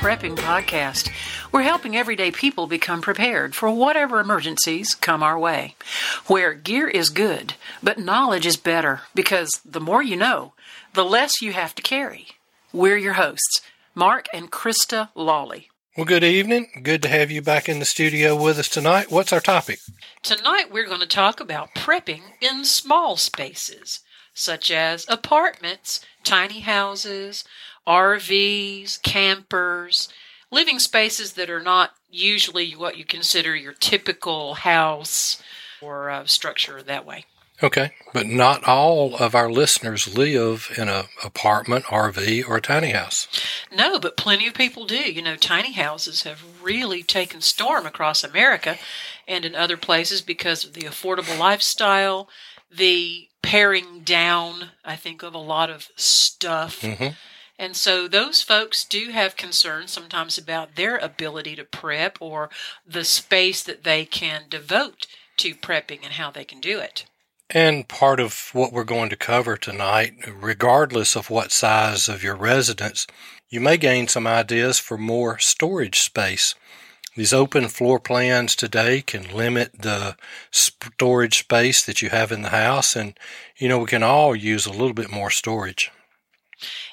Prepping Podcast. We're helping everyday people become prepared for whatever emergencies come our way. Where gear is good, but knowledge is better because the more you know, the less you have to carry. We're your hosts, Mark and Krista Lawley. Well, good evening. Good to have you back in the studio with us tonight. What's our topic? Tonight we're going to talk about prepping in small spaces, such as apartments, tiny houses, RVs, campers, living spaces that are not usually what you consider your typical house or uh, structure that way. Okay, but not all of our listeners live in an apartment, RV, or a tiny house. No, but plenty of people do. You know, tiny houses have really taken storm across America and in other places because of the affordable lifestyle, the paring down, I think, of a lot of stuff. Mm-hmm. And so those folks do have concerns sometimes about their ability to prep or the space that they can devote to prepping and how they can do it. And part of what we're going to cover tonight, regardless of what size of your residence, you may gain some ideas for more storage space. These open floor plans today can limit the storage space that you have in the house, and you know, we can all use a little bit more storage.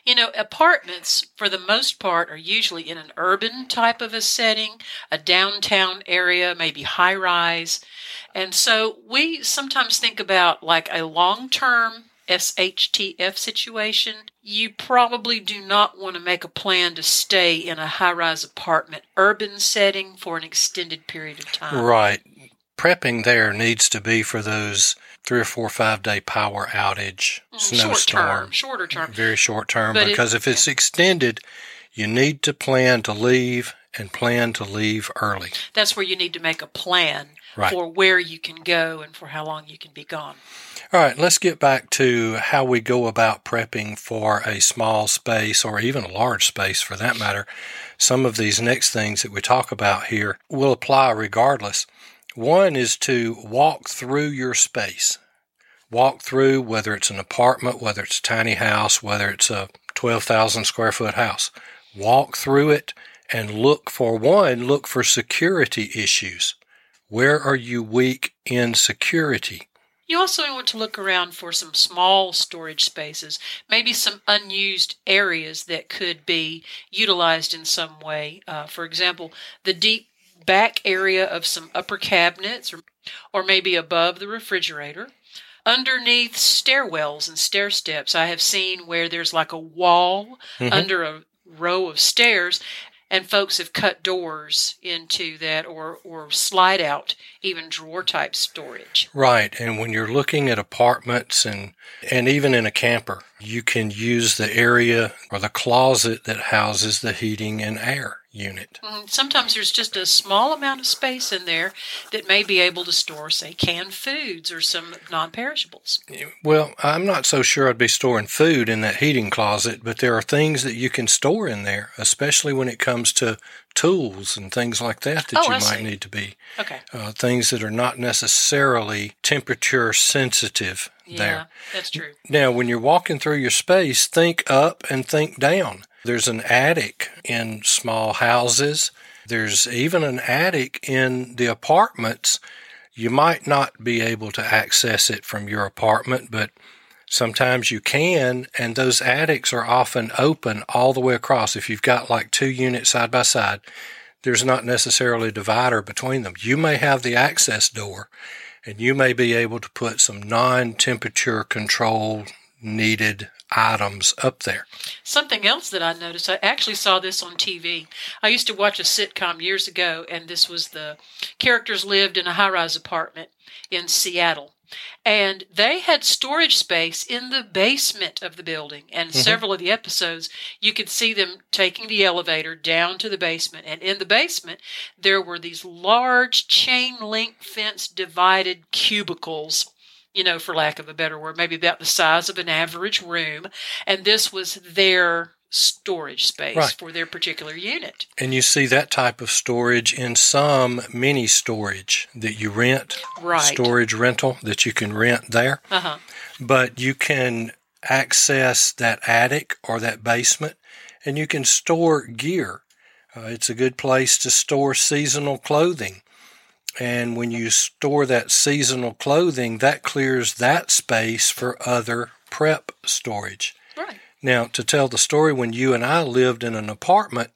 You know, apartments, for the most part, are usually in an urban type of a setting, a downtown area, maybe high rise. And so we sometimes think about like a long term SHTF situation. You probably do not want to make a plan to stay in a high rise apartment urban setting for an extended period of time. Right. Prepping there needs to be for those three or four, five day power outage, Mm, snowstorm. short term, shorter term. Very short term, But it- because if it's extended, you need to plan to leave and plan to leave early. That's where you need to make a plan Right. for where you can go and for how long you can be gone. All right, let's get back to how we go about prepping for a small space or even a large space for that matter. Some of these next things that we talk about here will apply regardless. One is to walk through your space. Walk through whether it's an apartment, whether it's a tiny house, whether it's a 12,000 square foot house. Walk through it and look for one, look for security issues. Where are you weak in security? You also want to look around for some small storage spaces, maybe some unused areas that could be utilized in some way. Uh, for example, the deep back area of some upper cabinets or, or maybe above the refrigerator. Underneath stairwells and stair steps, I have seen where there's like a wall Mhm. under a row of stairs and folks have cut doors into that or or slide out even drawer type storage. Right, and when you're looking at apartments and and even in a camper, you can use the area or the closet that houses the heating and air unit. Mm, Sometimes there's just a small amount of space in there that may be able to store, say, canned foods or some non perishables. Well, I'm not so sure I'd be storing food in that heating closet, but there are things that you can store in there, especially when it comes to tools and things like that that Oh, you I might see. need to be Okay. uh, things that are not necessarily temperature sensitive Yeah, there. that's true. Now, when you're walking through your space, think up and think down. There's an attic in small houses. There's even an attic in the apartments. You might not be able to access it from your apartment, but sometimes you can. And those attics are often open all the way across. If you've got like two units side by side, there's not necessarily a divider between them. You may have the access door and you may be able to put some non temperature control needed items up there. Something else that I noticed, I actually saw this on TV. I used to watch a sitcom years ago, and this was the characters lived in a high rise apartment in Seattle. And they had storage space in the basement of the building. And mm-hmm. several of the episodes, you could see them taking the elevator down to the basement. And in the basement, there were these large chain link fence divided cubicles you know, for lack of a better word, maybe about the size of an average room. And this was their storage space Right. for their particular unit. And you see that type of storage in some mini storage that you rent, Right. storage rental that you can rent there. Uh huh. But you can access that attic or that basement and you can store gear. Uh, it's a good place to store seasonal clothing. And when you store that seasonal clothing, that clears that space for other prep storage. Right. Now, to tell the story, when you and I lived in an apartment,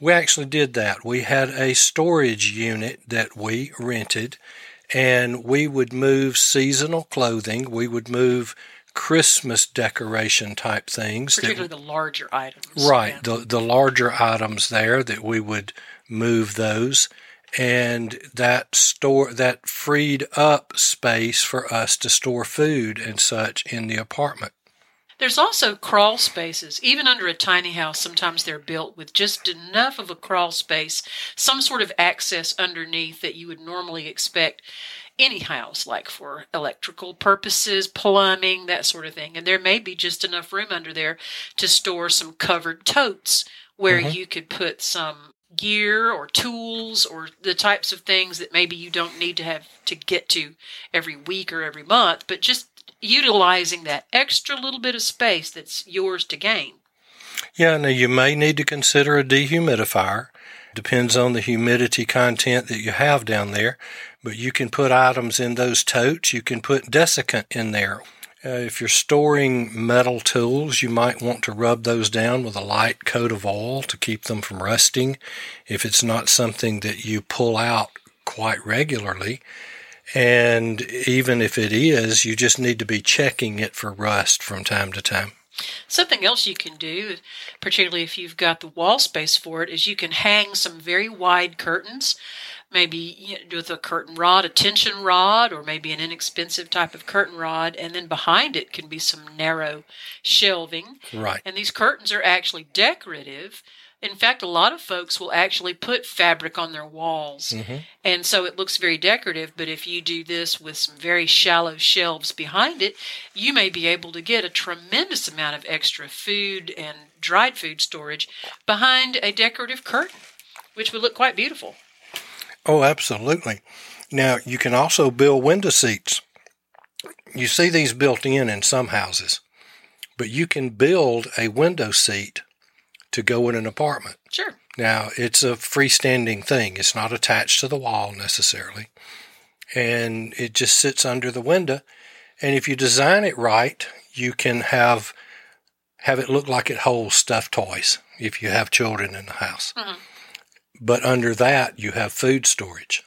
we actually did that. We had a storage unit that we rented, and we would move seasonal clothing. We would move Christmas decoration type things. Particularly that, the larger items. Right. Yeah. The, the larger items there that we would move those. And that store that freed up space for us to store food and such in the apartment. There's also crawl spaces. Even under a tiny house, sometimes they're built with just enough of a crawl space, some sort of access underneath that you would normally expect any house, like for electrical purposes, plumbing, that sort of thing. And there may be just enough room under there to store some covered totes where mm-hmm. you could put some gear or tools or the types of things that maybe you don't need to have to get to every week or every month, but just utilizing that extra little bit of space that's yours to gain. Yeah, now you may need to consider a dehumidifier. Depends on the humidity content that you have down there, but you can put items in those totes. You can put desiccant in there. Uh, if you're storing metal tools, you might want to rub those down with a light coat of oil to keep them from rusting. If it's not something that you pull out quite regularly, and even if it is, you just need to be checking it for rust from time to time. Something else you can do, particularly if you've got the wall space for it, is you can hang some very wide curtains, maybe with a curtain rod, a tension rod, or maybe an inexpensive type of curtain rod, and then behind it can be some narrow shelving. Right. And these curtains are actually decorative in fact, a lot of folks will actually put fabric on their walls. Mm-hmm. And so it looks very decorative. But if you do this with some very shallow shelves behind it, you may be able to get a tremendous amount of extra food and dried food storage behind a decorative curtain, which would look quite beautiful. Oh, absolutely. Now, you can also build window seats. You see these built in in some houses, but you can build a window seat to go in an apartment. Sure. Now, it's a freestanding thing, it's not attached to the wall necessarily. And it just sits under the window. And if you design it right, you can have have it look like it holds stuffed toys if you have children in the house. Mm-hmm. But under that, you have food storage.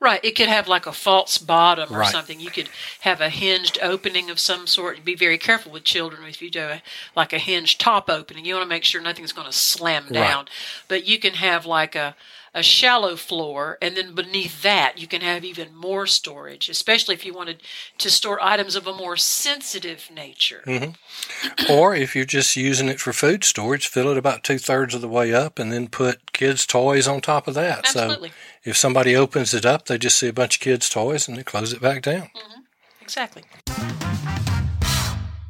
Right. It could have like a false bottom or right. something. You could have a hinged opening of some sort. Be very careful with children if you do a, like a hinged top opening. You want to make sure nothing's going to slam down. Right. But you can have like a a shallow floor, and then beneath that, you can have even more storage, especially if you wanted to store items of a more sensitive nature. Mm-hmm. or if you're just using it for food storage, fill it about two thirds of the way up, and then put kids' toys on top of that. Absolutely. So if somebody opens it up, they just see a bunch of kids' toys and they close it back down. Mm-hmm. Exactly.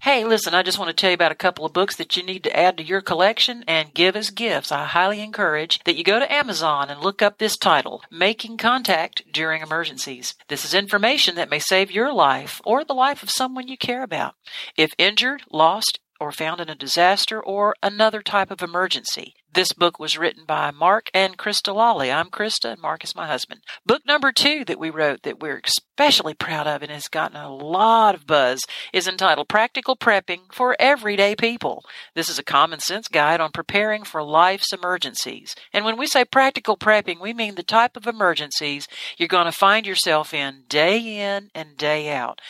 Hey, listen, I just want to tell you about a couple of books that you need to add to your collection and give as gifts. I highly encourage that you go to Amazon and look up this title, Making Contact During Emergencies. This is information that may save your life or the life of someone you care about. If injured, lost, or found in a disaster or another type of emergency. This book was written by Mark and Krista Lawley. I'm Krista, and Mark is my husband. Book number two that we wrote that we're especially proud of and has gotten a lot of buzz is entitled Practical Prepping for Everyday People. This is a common sense guide on preparing for life's emergencies. And when we say practical prepping, we mean the type of emergencies you're going to find yourself in day in and day out.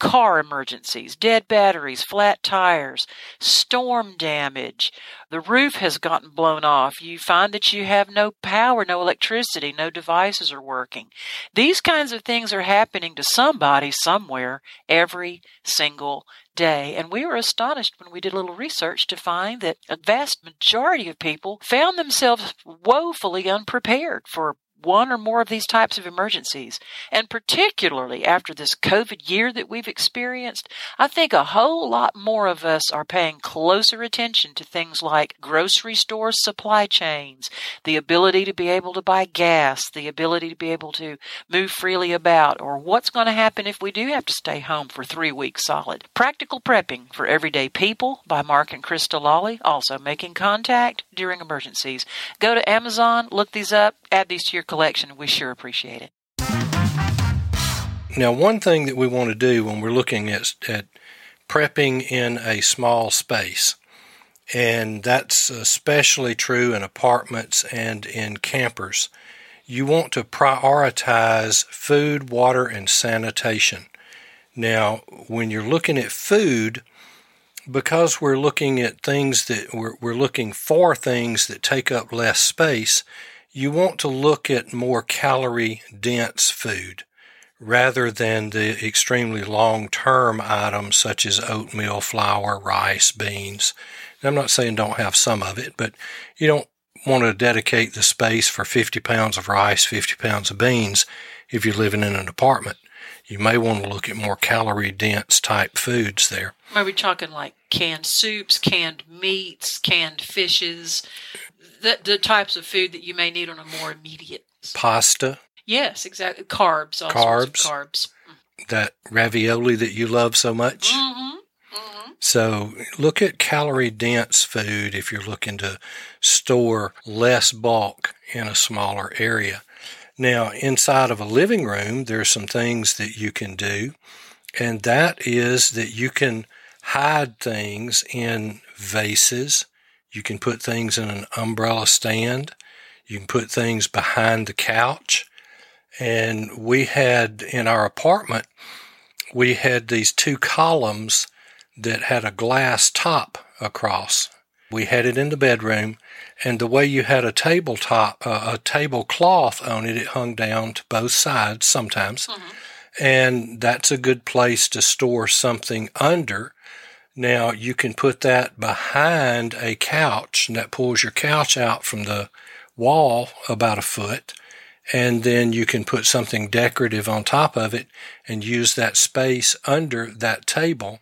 Car emergencies, dead batteries, flat tires, storm damage, the roof has gotten blown off. You find that you have no power, no electricity, no devices are working. These kinds of things are happening to somebody somewhere every single day. And we were astonished when we did a little research to find that a vast majority of people found themselves woefully unprepared for one or more of these types of emergencies. And particularly after this COVID year that we've experienced, I think a whole lot more of us are paying closer attention to things like grocery store supply chains, the ability to be able to buy gas, the ability to be able to move freely about, or what's going to happen if we do have to stay home for three weeks solid. Practical Prepping for Everyday People by Mark and Krista Lawley, also making contact during emergencies. Go to Amazon, look these up, add these to your collection. We sure appreciate it. Now, one thing that we want to do when we're looking at, at prepping in a small space, and that's especially true in apartments and in campers, you want to prioritize food, water, and sanitation. Now, when you're looking at food, because we're looking at things that we're, we're looking for things that take up less space, you want to look at more calorie dense food rather than the extremely long term items such as oatmeal, flour, rice, beans. And I'm not saying don't have some of it, but you don't want to dedicate the space for 50 pounds of rice, 50 pounds of beans if you're living in an apartment. You may want to look at more calorie dense type foods there. Are we talking like canned soups, canned meats, canned fishes, the, the types of food that you may need on a more immediate pasta? Yes, exactly. Carbs, all carbs, carbs. That ravioli that you love so much. Mm-hmm. Mm-hmm. So look at calorie dense food if you're looking to store less bulk in a smaller area. Now, inside of a living room, there are some things that you can do, and that is that you can hide things in vases. You can put things in an umbrella stand. You can put things behind the couch. And we had in our apartment, we had these two columns that had a glass top across. We had it in the bedroom, and the way you had a tabletop, uh, a tablecloth on it, it hung down to both sides sometimes. Mm-hmm. And that's a good place to store something under. Now you can put that behind a couch, and that pulls your couch out from the wall about a foot and then you can put something decorative on top of it and use that space under that table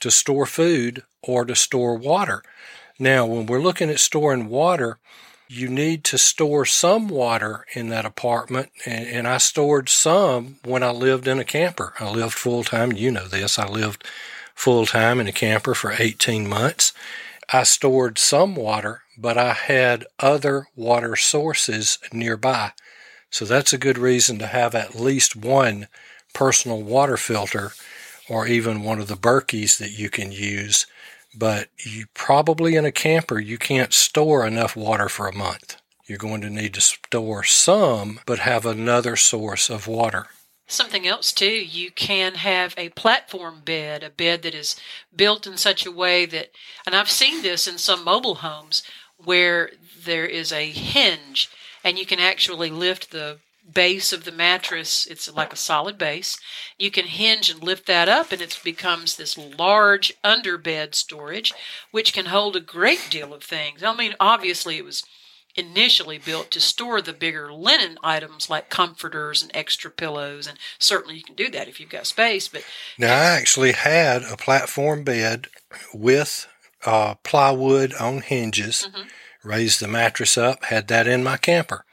to store food or to store water. Now, when we're looking at storing water, you need to store some water in that apartment. And, and I stored some when I lived in a camper. I lived full time. You know this. I lived full time in a camper for 18 months. I stored some water, but I had other water sources nearby. So that's a good reason to have at least one personal water filter or even one of the Berkeys that you can use. But you probably in a camper, you can't store enough water for a month. You're going to need to store some, but have another source of water. Something else, too, you can have a platform bed, a bed that is built in such a way that, and I've seen this in some mobile homes where there is a hinge and you can actually lift the base of the mattress. It's like a solid base. You can hinge and lift that up, and it becomes this large underbed storage, which can hold a great deal of things. I mean, obviously, it was initially built to store the bigger linen items like comforters and extra pillows and certainly you can do that if you've got space but now i actually had a platform bed with uh, plywood on hinges mm-hmm raised the mattress up, had that in my camper.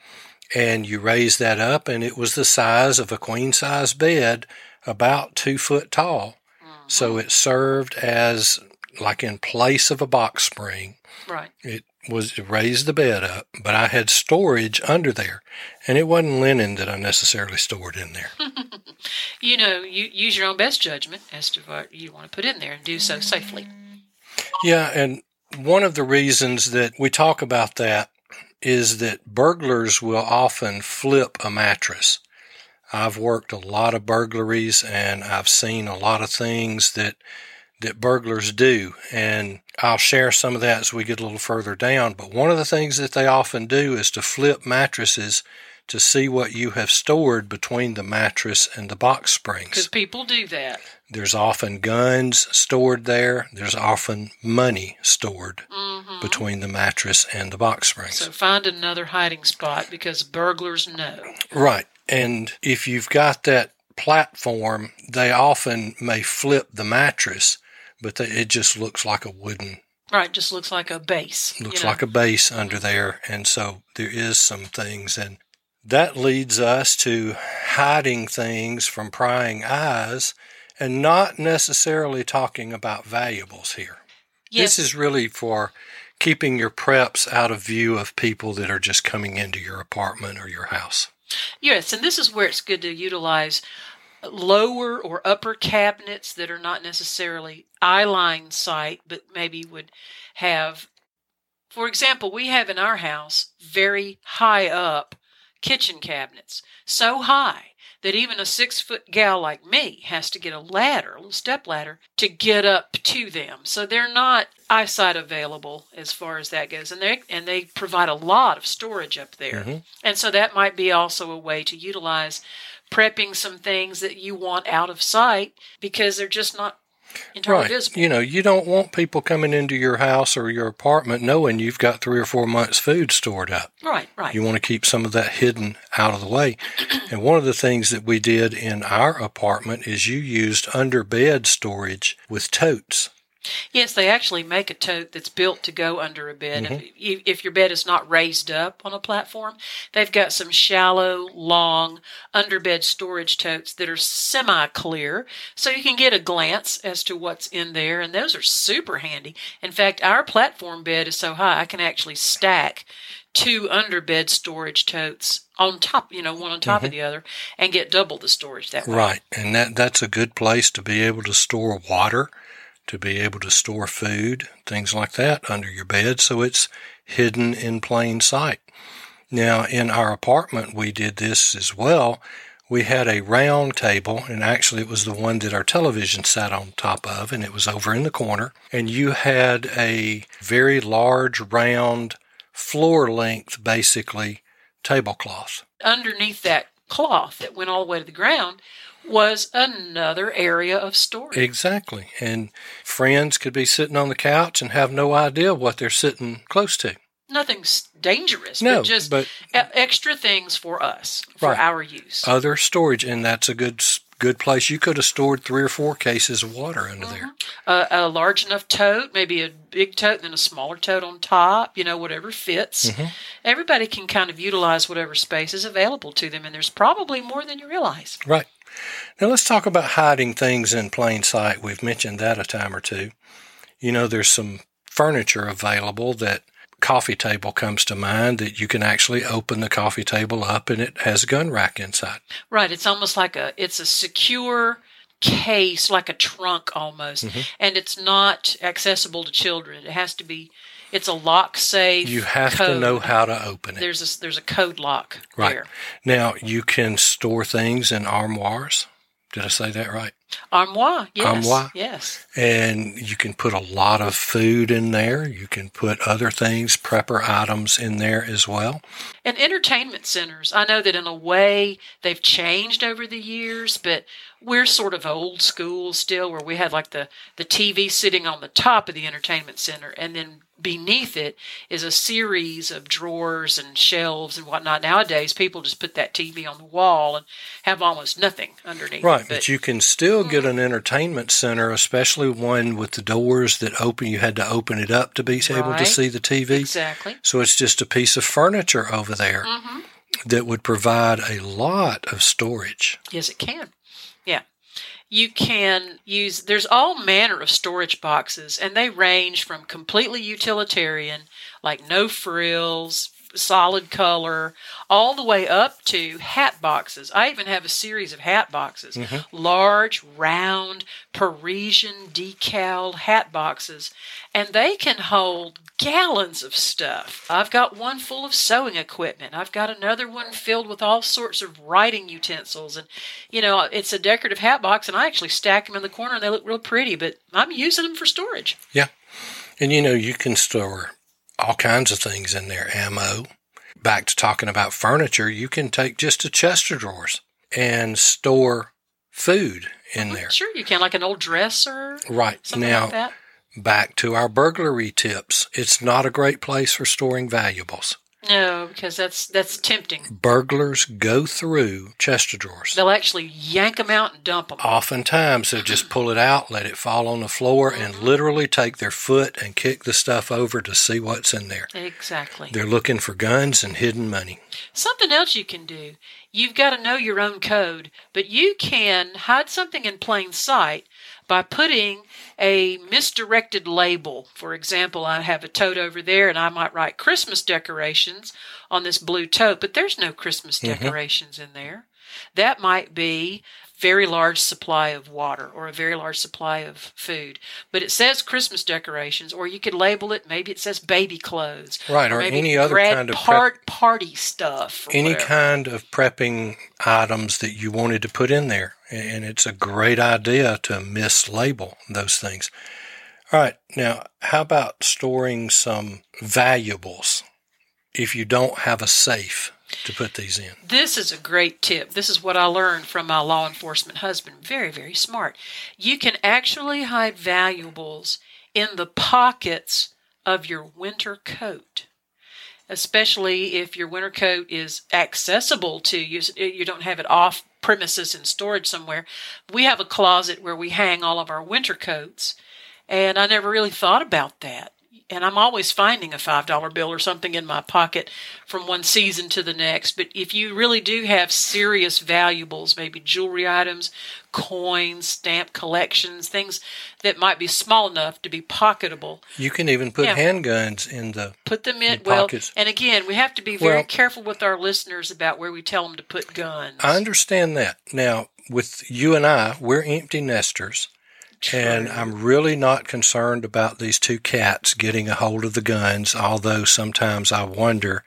And you raise that up, and it was the size of a queen size bed, about two foot tall. Mm-hmm. So it served as like in place of a box spring. Right. It was raised the bed up, but I had storage under there, and it wasn't linen that I necessarily stored in there. you know, you use your own best judgment as to what you want to put in there and do so safely. Yeah, and one of the reasons that we talk about that is that burglars will often flip a mattress. I've worked a lot of burglaries and I've seen a lot of things that that burglars do and I'll share some of that as we get a little further down, but one of the things that they often do is to flip mattresses to see what you have stored between the mattress and the box springs. Because people do that. There's often guns stored there. There's often money stored hmm between the mattress and the box springs. So find another hiding spot because burglars know. Right. And if you've got that platform, they often may flip the mattress, but it just looks like a wooden, Right, just looks like a base. you looks know. like a base under there. And so there is some things. And that leads us to hiding things from prying eyes and not necessarily talking about valuables here. yes, This is really for keeping your preps out of view of people that are just coming into your apartment or your house. yes, and this is where it's good to utilize lower or upper cabinets that are not necessarily eye line sight, but maybe would have. For example, we have in our house very high up kitchen cabinets, so high that even a six foot gal like me has to get a ladder, a little step ladder, to get up to them. So they're not eyesight available as far as that goes, and they and they provide a lot of storage up there. Mhm. And so that might be also a way to utilize prepping some things that you want out of sight because they're just not entirely Right. visible. You know, you don't want people coming into your house or your apartment knowing you've got three or four months' food stored up. Right, right. You want to keep some of that hidden out of the way. And one of the things that we did in our apartment is you used under bed storage with totes. Yes, they actually make a tote that's built to go under a bed. Mm-hmm. If, you- if your bed is not raised up on a platform, they've got some shallow, long underbed storage totes that are semi clear, so you can get a glance as to what's in there, and those are super handy. In fact, our platform bed is so high I can actually stack two underbed storage totes on top, you know, one on top of mm-hmm. the other, and get double the storage that way. Right. And that, that's a good place to be able to store water, to be able to store food, things like that under your bed. So it's hidden in plain sight. Now, in our apartment, we did this as well. We had a round table, and actually, it was the one that our television sat on top of, and it was over in the corner. And you had a very large, round, floor length, basically, tablecloth. underneath that cloth that went all the way to the ground was another area of storage. Exactly. And friends could be sitting on the couch and have no idea what they're sitting close to. Nothing's dangerous, No, but just but extra things for us, for Right. our use. other storage, and that's a good good place. You could have stored three or four cases of water under there. a, a large enough tote, maybe a big tote, and then a smaller tote on top, you know, whatever fits. Mm-hmm. Everybody can kind of utilize whatever space is available to them, and there's probably more than you realize. Right. Now let's talk about hiding things in plain sight. We've mentioned that a time or two. You know, there's some furniture available that coffee table comes to mind that you can actually open the coffee table up and it has a gun rack inside. Right. It's almost like a it's a secure case, like a trunk almost, Mm-hmm. and it's not accessible to children. It has to be. It's a lock safe. You have to know how to open it. There's a there's a code lock Right. there. Now, you can store things in armoires. Did I say that right? Armoire. Yes. Armoire? Yes. And you can put a lot of food in there. You can put other things, prepper items in there as well. And entertainment centers. I know that in a way they've changed over the years, but we're sort of old school still, where we had like the the TV sitting on the top of the entertainment center, and then beneath it is a series of drawers and shelves and whatnot. Nowadays, people just put that TV on the wall and have almost nothing underneath. Right, it. but, you can still get an entertainment center, especially one with the doors that open. You had to open it up to be able to see the TV. exactly. So it's just a piece of furniture over there hmm that would provide a lot of storage. Yes, it can. Yeah. You can use, there's all manner of storage boxes, and they range from completely utilitarian, like no frills, solid color, all the way up to hat boxes. I even have a series of hat boxes, mm-hmm. large, round, Parisian decal hat boxes, and they can hold gallons of stuff. I've got one full of sewing equipment. I've got another one filled with all sorts of writing utensils. And, you know, it's a decorative hat box, and I actually stack them in the corner and they look real pretty, but I'm using them for storage. Yeah. And you know, you can store all kinds of things in there ammo, back to talking about furniture, you can take just a chest of drawers and store food in oh, there. Sure, you can, like an old dresser, Right. now, like back to our burglary tips. It's not a great place for storing valuables. No, because that's that's tempting. Burglars go through chest of drawers. They'll actually yank them out and dump them. Oftentimes, they'll just pull it out, let it fall on the floor, and literally take their foot and kick the stuff over to see what's in there. Exactly. They're looking for guns and hidden money. Something else you can do. You've got to know your own code, but you can hide something in plain sight by putting a misdirected label. For example, I have a tote over there and I might write Christmas decorations on this blue tote, but there's no Christmas mm-hmm. decorations in there. That might be very large supply of water or a very large supply of food. But it says Christmas decorations, or you could label it, maybe it says baby clothes. Right, or maybe any other kind of prep- part, party stuff. Any whatever. kind of prepping items that you wanted to put in there. And it's a great idea to mislabel those things. All right, now, how about storing some valuables if you don't have a safe to put these in? This is a great tip. This is what I learned from my law enforcement husband. Very, very smart. You can actually hide valuables in the pockets of your winter coat. Especially if your winter coat is accessible to you, you don't have it off premises in storage somewhere. We have a closet where we hang all of our winter coats, and I never really thought about that and I'm always finding a $5 bill or something in my pocket from one season to the next. But if you really do have serious valuables, maybe jewelry items, coins, stamp collections, things that might be small enough to be pocketable, You can even put Yeah. handguns in the. put them in. The Well, pockets. and again, we have to be very Well- careful with our listeners about where we tell them to put guns. I understand that. Now, with you and I, we're empty nesters. And I'm really not concerned about these two cats getting a hold of the guns, although sometimes I wonder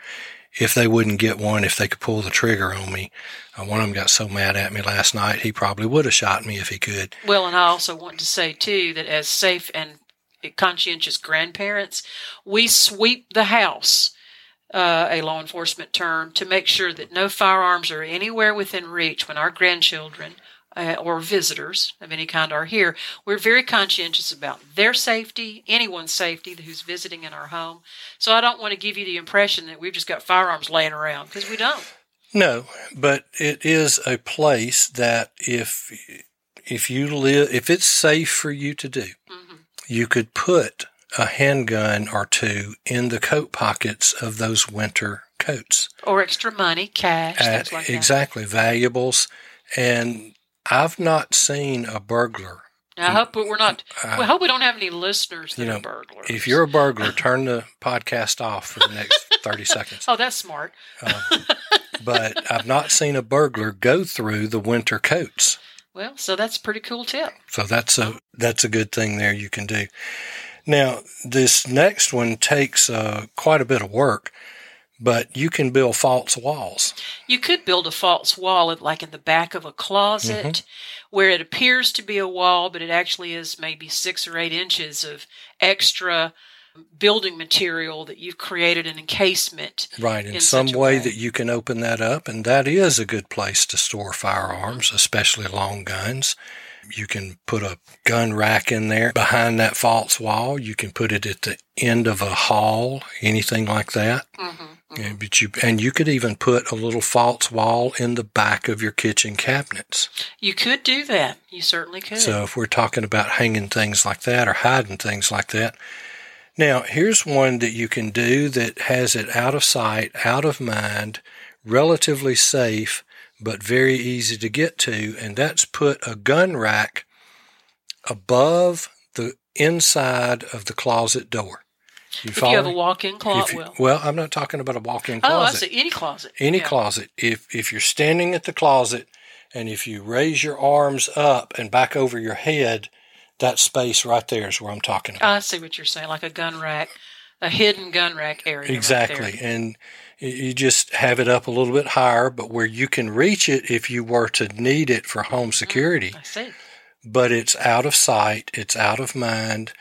if they wouldn't get one if they could pull the trigger on me. Uh, one of them got so mad at me last night, he probably would have shot me if he could. Well, and I also want to say too that as safe and conscientious grandparents, we sweep the house, uh, a law enforcement term, to make sure that no firearms are anywhere within reach when our grandchildren uh, or visitors of any kind are here. We're very conscientious about their safety, anyone's safety who's visiting in our home. So I don't want to give you the impression that we've just got firearms laying around because we don't. No, but it is a place that if if you live if it's safe for you to do, hmm you could put a handgun or two in the coat pockets of those winter coats. Or extra money, cash, things like that. exactly, valuables. And I've not seen a burglar. I hope we're not. Uh, we hope we don't have any listeners that you know, are burglars. If you're a burglar, turn the podcast off for the next 30 seconds. oh, that's smart. Uh, but I've not seen a burglar go through the winter coats. Well, so that's a pretty cool tip. So that's a that's a good thing there you can do. Now, this next one takes uh, quite a bit of work, but you can build false walls. You could build a false wall, like in the back of a closet, Mm-hmm. where it appears to be a wall, but it actually is maybe six or eight inches of extra building material that you've created an encasement. Right, in, in some way way. that you can open that up, and that is a good place to store firearms, especially long guns. You can put a gun rack in there behind that false wall. You can put it at the end of a hall, anything like that. hmm Yeah, but you and you could even put a little false wall in the back of your kitchen cabinets. You could do that. You certainly could. So if we're talking about hanging things like that or hiding things like that. Now, here's one that you can do that has it out of sight, out of mind, relatively safe, but very easy to get to, and that's put a gun rack above the inside of the closet door. You if you have a walk-in closet, well, well, I'm not talking about a walk-in closet. oh, I see. Any closet. Any Yeah. closet. If if you're standing at the closet and if you raise your arms up and back over your head, that space right there is where I'm talking about. I see what you're saying, like a gun rack, a hidden gun rack area. right exactly. and y- you just have it up a little bit higher, but where you can reach it if you were to need it for home mm, security. I see. But it's out of sight, it's out of mind,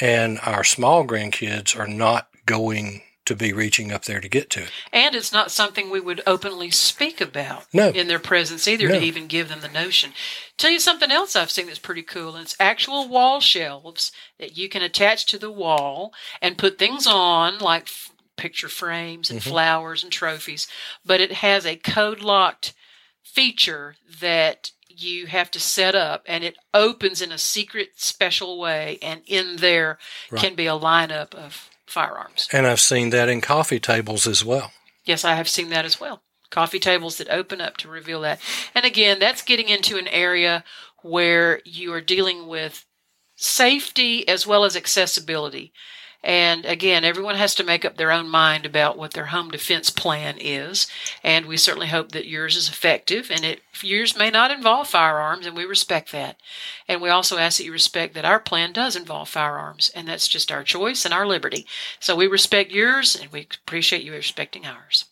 and our small grandkids are not going to be reaching up there to get to it. And it's not something we would openly speak about No. in their presence either No. to even give them the notion. Tell you something else I've seen that's pretty cool. It's actual wall shelves that you can attach to the wall and put things on like picture frames and mm-hmm. flowers and trophies, but it has a code locked feature that you have to set up and it opens in a secret special way and in there can be a lineup of firearms. And I've seen that in coffee tables as well. Yes, I have seen that as well. Coffee tables that open up to reveal that. And again, that's getting into an area where you are dealing with safety as well as accessibility. And again, everyone has to make up their own mind about what their home defense plan is. And we certainly hope that yours is effective. And it, yours may not involve firearms, and we respect that. And we also ask that you respect that our plan does involve firearms, and that's just our choice and our liberty. So we respect yours, and we appreciate you respecting ours.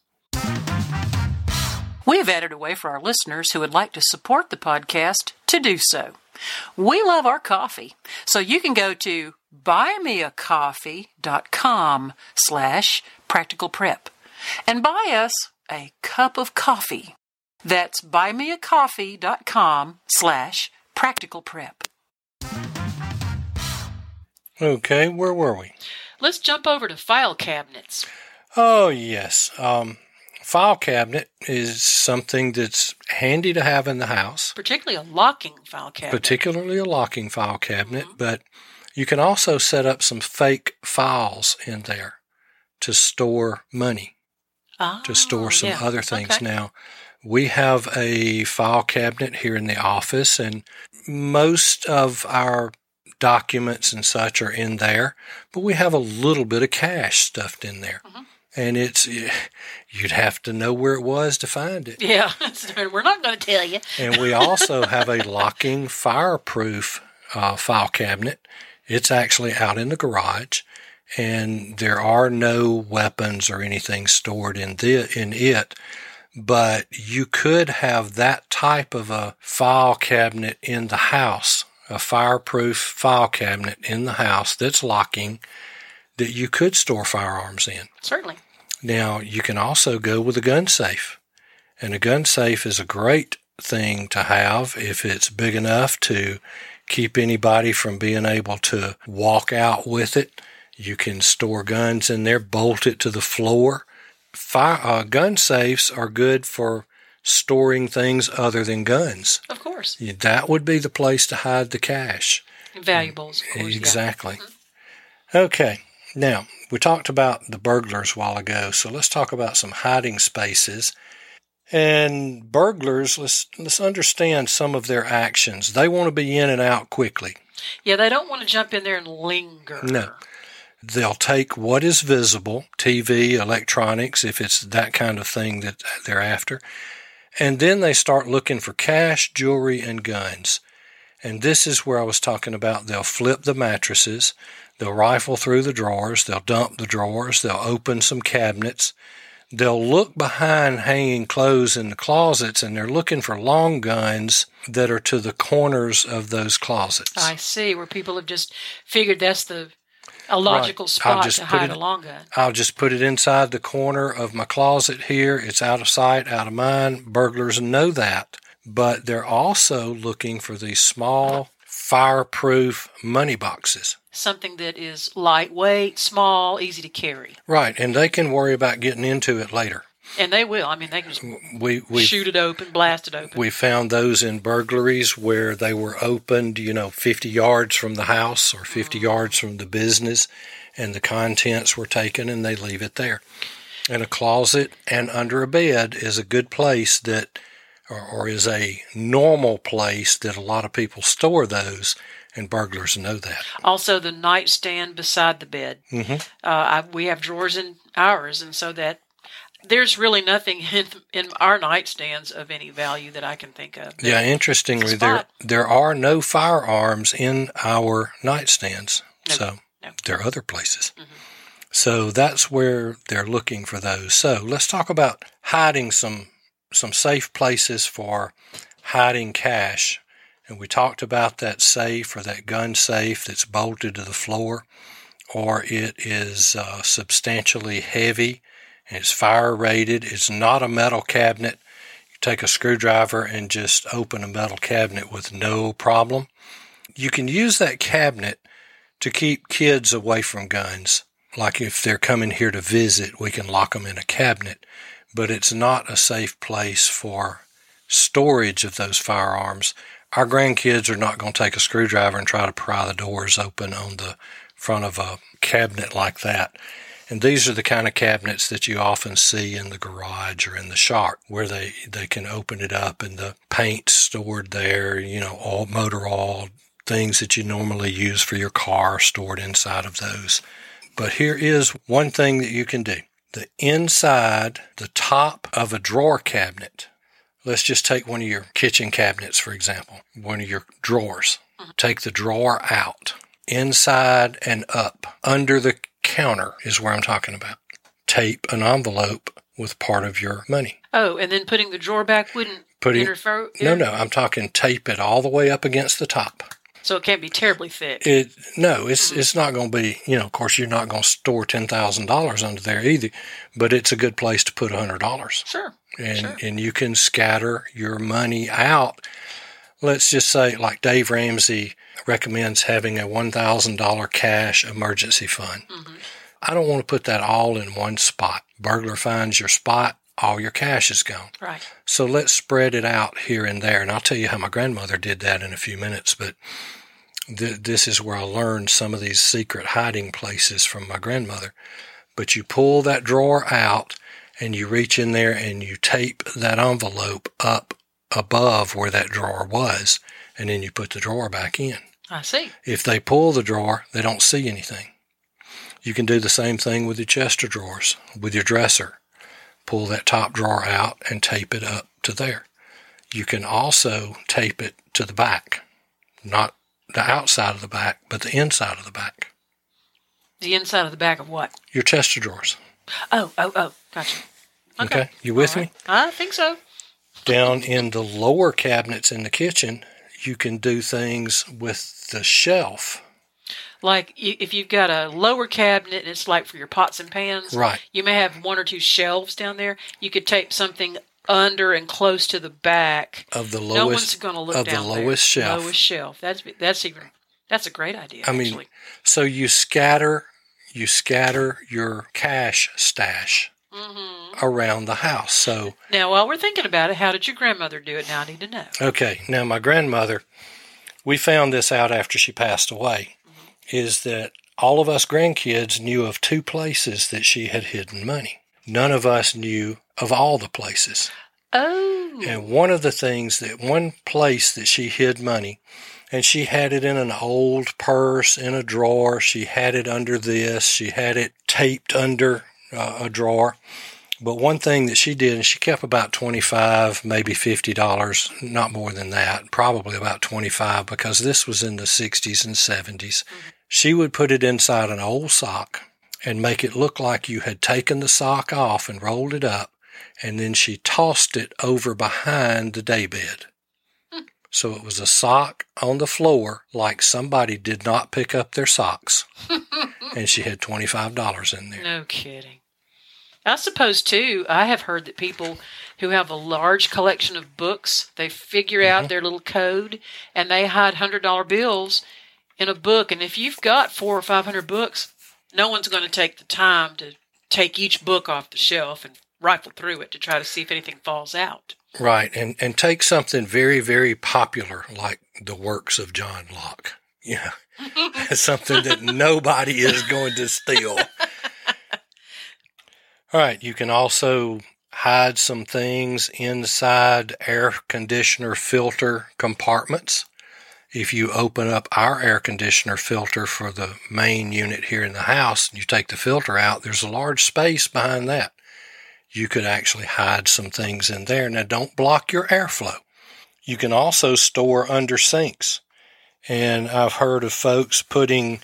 We have added a way for our listeners who would like to support the podcast to do so. We love our coffee, so you can go to buymeacoffee.com slash practical prep and buy us a cup of coffee. That's buymeacoffee.com slash practical prep. Okay, where were we? Let's jump over to file cabinets. Oh, yes. Um, file cabinet is something that's handy to have in the house, particularly a locking file cabinet. particularly a locking file cabinet, but you can also set up some fake files in there to store money, to store Oh, some yeah. other things. Okay. Now, we have a file cabinet here in the office, and most of our documents and such are in there, but we have a little bit of cash stuffed in there. Mhm. And it's, you'd have to know where it was to find it. Yeah, we're not going to tell you. And we also have a locking fireproof uh, file cabinet. It's actually out in the garage, and there are no weapons or anything stored in the in it. But you could have that type of a file cabinet in the house, a fireproof file cabinet in the house that's locking that you could store firearms in. Certainly. Now, you can also go with a gun safe. And a gun safe is a great thing to have if it's big enough to keep anybody from being able to walk out with it. You can store guns in there, bolt it to the floor. Fire, uh, gun safes are good for storing things other than guns. Of course. That would be the place to hide the cash. Valuables, of course. yeah. Exactly. Okay. Now, we talked about the burglars a while ago, so let's talk about some hiding spaces. And burglars, let's let's understand some of their actions. They want to be in and out quickly. Yeah, they don't want to jump in there and linger. No. They'll take what is visible, TV, electronics, if it's that kind of thing that they're after, and then they start looking for cash, jewelry, and guns. And this is where I was talking about they'll flip the mattresses, they'll rifle through the drawers, they'll dump the drawers, they'll open some cabinets, they'll look behind hanging clothes in the closets, and they're looking for long guns that are to the corners of those closets. I see, where people have just figured that's the a logical I'll spot to hide it- a long gun. I'll just put it inside the corner of my closet here. It's out of sight, out of mind. Burglars know that. But they're also looking for these small, fireproof money boxes. Something that is lightweight, small, easy to carry. Right. And they can worry about getting into it later. And they will. I mean, they can just We, we, shoot it open, blast it open. we found those in burglaries where they were opened, you know, 50 yards from the house or 50 mm-hmm. yards from the business, and the contents were taken and they leave it there. And a closet and under a bed is a good place that, or, or is a normal place that a lot of people store those, and burglars know that. Also, the nightstand beside the bed. Mhm. Uh, I, we have drawers in ours, and so that there's really nothing in, in our nightstands of any value that I can think of. Yeah, interestingly, there there are no firearms in our nightstands. No, so no. there are other places. So that's where they're looking for those. So let's talk about hiding some some safe places for hiding cash. And we talked about that safe or that gun safe that's bolted to the floor, or it is uh, substantially heavy and it's fire rated. It's not a metal cabinet. You take a screwdriver and just open a metal cabinet with no problem. You can use that cabinet to keep kids away from guns. Like if they're coming here to visit, we can lock them in a cabinet, but it's not a safe place for storage of those firearms. Our grandkids are not going to take a screwdriver and try to pry the doors open on the front of a cabinet like that. And these are the kind of cabinets that you often see in the garage or in the shop where they, they can open it up and the paint's stored there, you know, all motor oil, things that you normally use for your car stored inside of those. But here is one thing that you can do. The inside, the top of a drawer cabinet. Let's just take one of your kitchen cabinets, for example, one of your drawers. Uh-huh. Take the drawer out inside and up under the counter is where I'm talking about. Tape an envelope with part of your money. Oh, and then putting the drawer back wouldn't Putting interfere. no, no, I'm talking tape it all the way up against the top. So it can't be terribly thick. It no, it's it's not going to be. You know, of course, you're not going to store ten thousand dollars under there either, but it's a good place to put a hundred dollars, sure. and Sure. and you can scatter your money out. Let's just say, like Dave Ramsey recommends, having a one thousand dollar cash emergency fund. Mhm. I don't want to put that all in one spot. Burglar finds your spot, all your cash is gone. Right. So let's spread it out here and there. And I'll tell you how my grandmother did that in a few minutes. But th- this is where I learned some of these secret hiding places from my grandmother. But you pull that drawer out and you reach in there and you tape that envelope up above where that drawer was. And then you put the drawer back in. I see. If they pull the drawer, they don't see anything. You can do the same thing with your chest of drawers, with your dresser. Pull that top drawer out and tape it up to there. You can also tape it to the back, not the outside of the back, but the inside of the back. The inside of the back of what? Your chest of drawers. Oh, oh, oh. Gotcha. Okay, you with All me? I think so. Down in the lower cabinets in the kitchen, you can do things with the shelf. Like if you've got a lower cabinet and it's like for your pots and pans, Right. you may have one or two shelves down there. You could tape something under and close to the back. Of the no one's lowest going to look of the down there. lowest shelf. Lowest shelf. That's that's even that's a great idea. I mean. So you scatter you scatter your cash stash hmm around the house. So Now, while we're thinking about it, how did your grandmother do it? Now I need to know. okay, now my grandmother, we found this out after she passed away, is that all of us grandkids knew of two places that she had hidden money. None of us knew of all the places. Oh, And one of the things that one place that she hid money, and she had it in an old purse in a drawer. She had it under this. She had it taped under uh, a drawer. But one thing that she did, and she kept about twenty-five, maybe fifty dollars, not more than that, probably about twenty-five, because this was in the '60s and '70s. She would put it inside an old sock and make it look like you had taken the sock off and rolled it up and then she tossed it over behind the daybed. So it was a sock on the floor, like somebody did not pick up their socks, and she had $25 in there. no kidding. I suppose too. I have heard that people who have a large collection of books, they figure Mm-hmm. out their little code and they hide hundred dollar bills in a book. And if you've got four or five hundred books, no one's going to take the time to take each book off the shelf and rifle through it to try to see if anything falls out. Right, and, and take something very, very popular like the works of John Locke. Yeah, something that nobody is going to steal. All right, you can also hide some things inside air conditioner filter compartments. If you open up our air conditioner filter for the main unit here in the house and you take the filter out, there's a large space behind that. You could actually hide some things in there. Now, don't block your airflow. You can also store under sinks. And I've heard of folks putting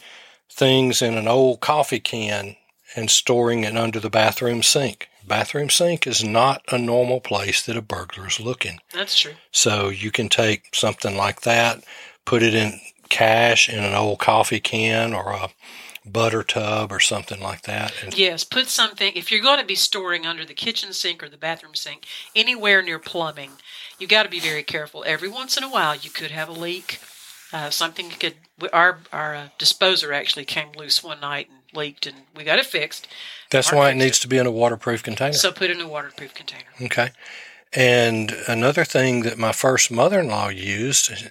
things in an old coffee can and storing it under the bathroom sink. Bathroom sink is not a normal place that a burglar is looking. That's true. So you can take something like that, put it in cash in an old coffee can or a butter tub or something like that. And Yes, put something, if you're going to be storing under the kitchen sink or the bathroom sink, anywhere near plumbing, you got to be very careful. Every once in a while, you could have a leak. Uh, something could, our, our uh, disposer actually came loose one night and leaked, and we got it fixed. that's why it needs to be in a waterproof container. So put it in a waterproof container. Okay. And another thing that my first mother in law used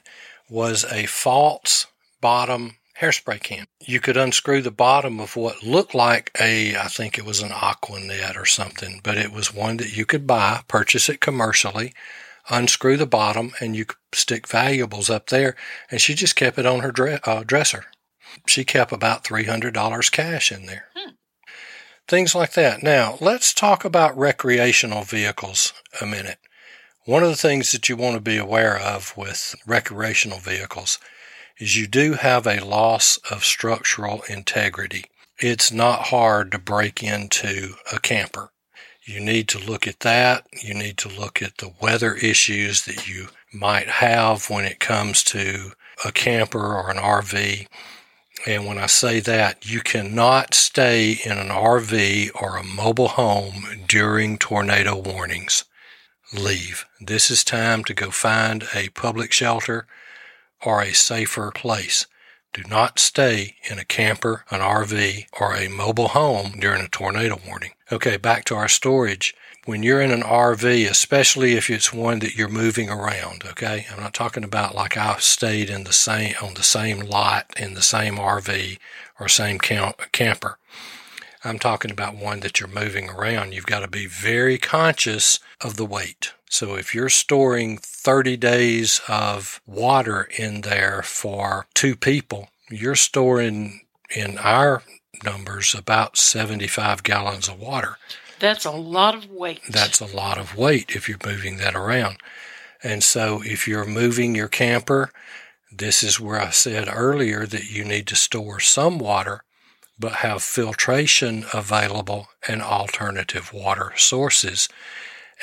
was a false bottom hairspray can. You could unscrew the bottom of what looked like a, I think it was an Aquanet or something, but it was one that you could buy, purchase it commercially, unscrew the bottom, and you could stick valuables up there. And she just kept it on her dre- uh, dresser. She kept about $300 cash in there. Things like that. Now, let's talk about recreational vehicles a minute. One of the things that you want to be aware of with recreational vehicles is you do have a loss of structural integrity. It's not hard to break into a camper. You need to look at that. You need to look at the weather issues that you might have when it comes to a camper or an RV. And when I say that, you cannot stay in an RV or a mobile home during tornado warnings. Leave. This is time to go find a public shelter or a safer place. Do not stay in a camper, an RV, or a mobile home during a tornado warning. Okay, back to our storage. When you're in an RV, especially if it's one that you're moving around, okay? I'm not talking about like I stayed in the same on the same lot in the same RV or same camp, camper. I'm talking about one that you're moving around. You've got to be very conscious of the weight. So if you're storing 30 days of water in there for two people, you're storing in our numbers about 75 gallons of water. That's a lot of weight. That's a lot of weight if you're moving that around. And so if you're moving your camper, this is where I said earlier that you need to store some water, but have filtration available and alternative water sources.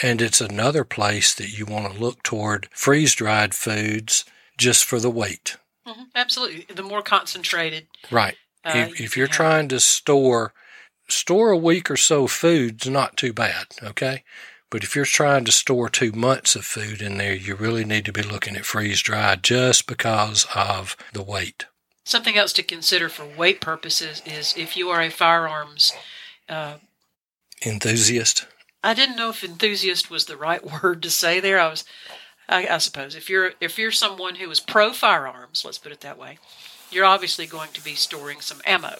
And it's another place that you want to look toward freeze dried foods just for the weight. Mhm, Absolutely. The more concentrated. Right. Uh, if, if you're trying to store store a week or so of food's not too bad, okay? But if you're trying to store two months of food in there, you really need to be looking at freeze dried just because of the weight. Something else to consider for weight purposes is if you are a firearms. Uh, Enthusiast. I didn't know if enthusiast was the right word to say there. I was, I, I suppose, if you're if you're someone who is pro firearms, let's put it that way, you're obviously going to be storing some ammo.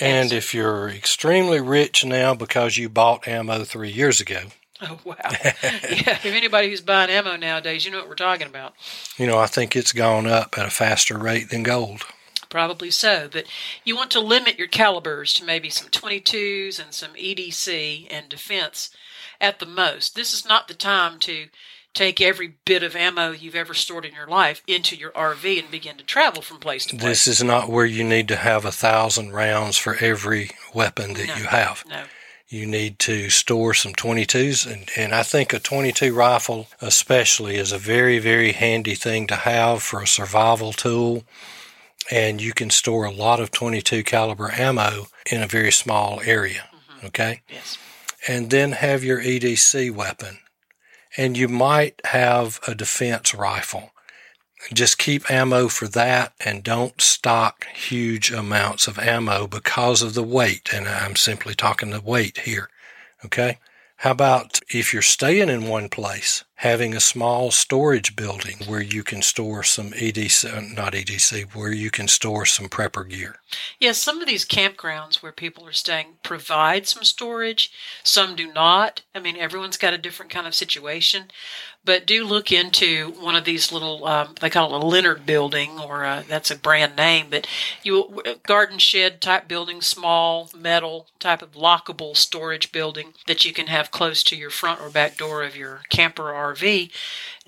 And so- if you're extremely rich now because you bought ammo three years ago, Oh wow! yeah, if anybody who's buying ammo nowadays, you know what we're talking about. you know, I think it's gone up at a faster rate than gold. Probably so, but you want to limit your calibers to maybe some 22s and some EDC and defense at the most. This is not the time to take every bit of ammo you've ever stored in your life into your RV and begin to travel from place to place. This is not where you need to have a thousand rounds for every weapon that No. you have. no. you need to store some 22s and, and i think a 22 rifle especially is a very very handy thing to have for a survival tool and you can store a lot of 22 caliber ammo in a very small area mm-hmm. okay Yes. and then have your edc weapon and you might have a defense rifle just keep ammo for that and don't stock huge amounts of ammo because of the weight. And I'm simply talking the weight here. Okay. How about if you're staying in one place, having a small storage building where you can store some EDC, not EDC, where you can store some prepper gear? Yes, some of these campgrounds where people are staying provide some storage. Some do not. I mean, everyone's got a different kind of situation. But do look into one of these little, um, they call it a Leonard building, or uh, that's a brand name, but you garden shed type building, small metal type of lockable storage building that you can have close to your front or back door of your camper or RV.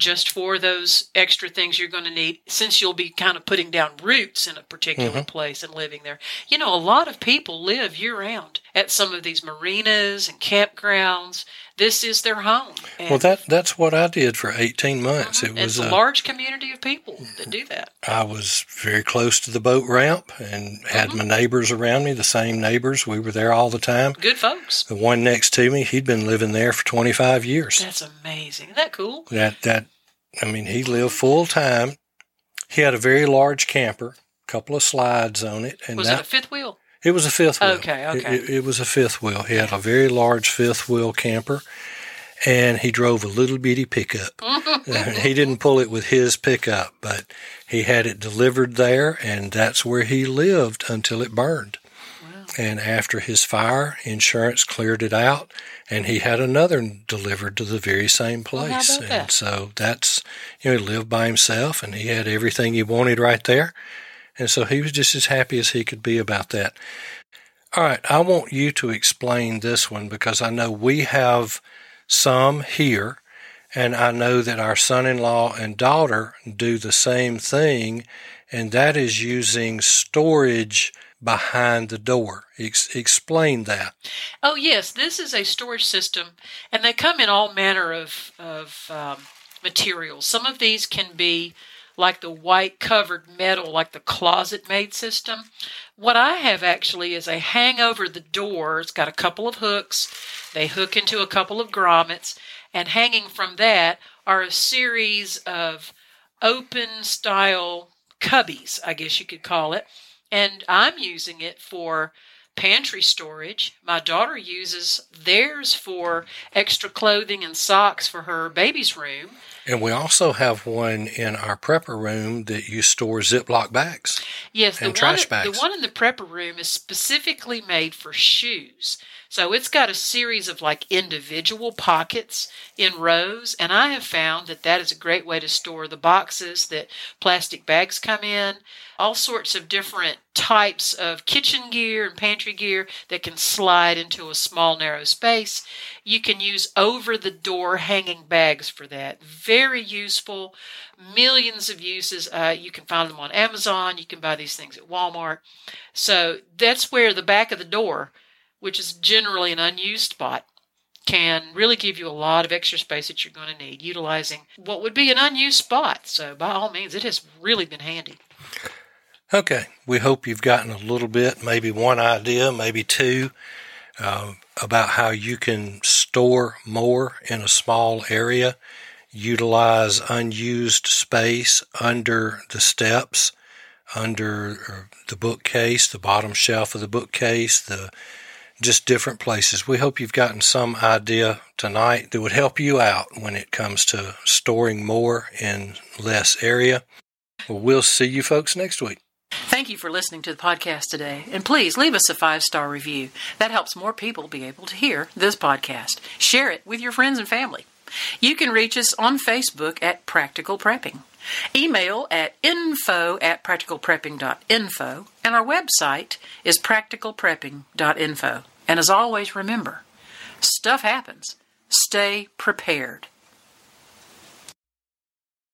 Just for those extra things you're going to need since you'll be kind of putting down roots in a particular Mhm. place and living there. You know, a lot of people live year round at some of these marinas and campgrounds. This is their home. And, Well, that that's what I did for 18 months. It was a uh, large community of people that do that. I was very close to the boat ramp and had Mm-hmm. my neighbors around me, the same neighbors. We were there all the time. Good folks. The one next to me, he'd been living there for 25 years. That's amazing. Isn't that cool? That that I mean, he lived full time. He had a very large camper, a couple of slides on it, and Was that it a fifth wheel? it was a fifth wheel. Okay, It- okay. It, it was a fifth wheel. He had a very large fifth wheel camper, and he drove a little bitty pickup. he didn't pull it with his pickup, but he had it delivered there, and that's where he lived until it burned. And after his fire, insurance cleared it out, and he had another delivered to the very same place. about and that? so that's, you know, he lived by himself, and he had everything he wanted right there. And so he was just as happy as he could be about that. All right, I want you to explain this one because I know we have some here, and I know that our son in law and daughter do the same thing, and that is using storage behind the door. Ex- explain that. Oh yes, this is a storage system, and they come in all manner of of um, materials. Some of these can be like the white covered metal, like the ClosetMaid system. What I have actually is a hang over the door. It's got a couple of hooks. They hook into a couple of grommets, and hanging from that are a series of open style cubbies, I guess you could call it. And I'm using it for pantry storage. My daughter uses theirs for extra clothing and socks for her baby's room. And we also have one in our prepper room that you store Ziploc bags. Yes, the And one, bags. the one in the prepper room is specifically made for shoes. So it's got a series of like individual pockets in rows, and I have found that that is a great way to store the boxes that plastic bags come in, all sorts of different types of kitchen gear and pantry gear that can slide into a small narrow space. You can use over the door hanging bags for that. Very useful. Millions of uses. Uh, you can find them on Amazon. You can buy these things at Walmart. So that's where the back of the door, which is generally an unused spot, can really give you a lot of extra space that you're going to need utilizing what would be an unused spot. So by all means, it has really been handy. Okay, we hope you've gotten a little bit, maybe one idea, maybe two, uh, about how you can store more in a small area, utilize unused space under the steps, under uh, the bookcase, the bottom shelf of the bookcase, the just different places. We hope you've gotten some idea tonight that would help you out when it comes to storing more in less area. Well, we'll see you folks next week. Thank you for listening to the podcast today. And please leave us a five star review. That helps more people be able to hear this podcast. Share it with your friends and family. You can reach us on Facebook at Practical Prepping. Email at info at practicalprepping.info. And our website is practicalprepping.info. And as always, remember stuff happens. Stay prepared.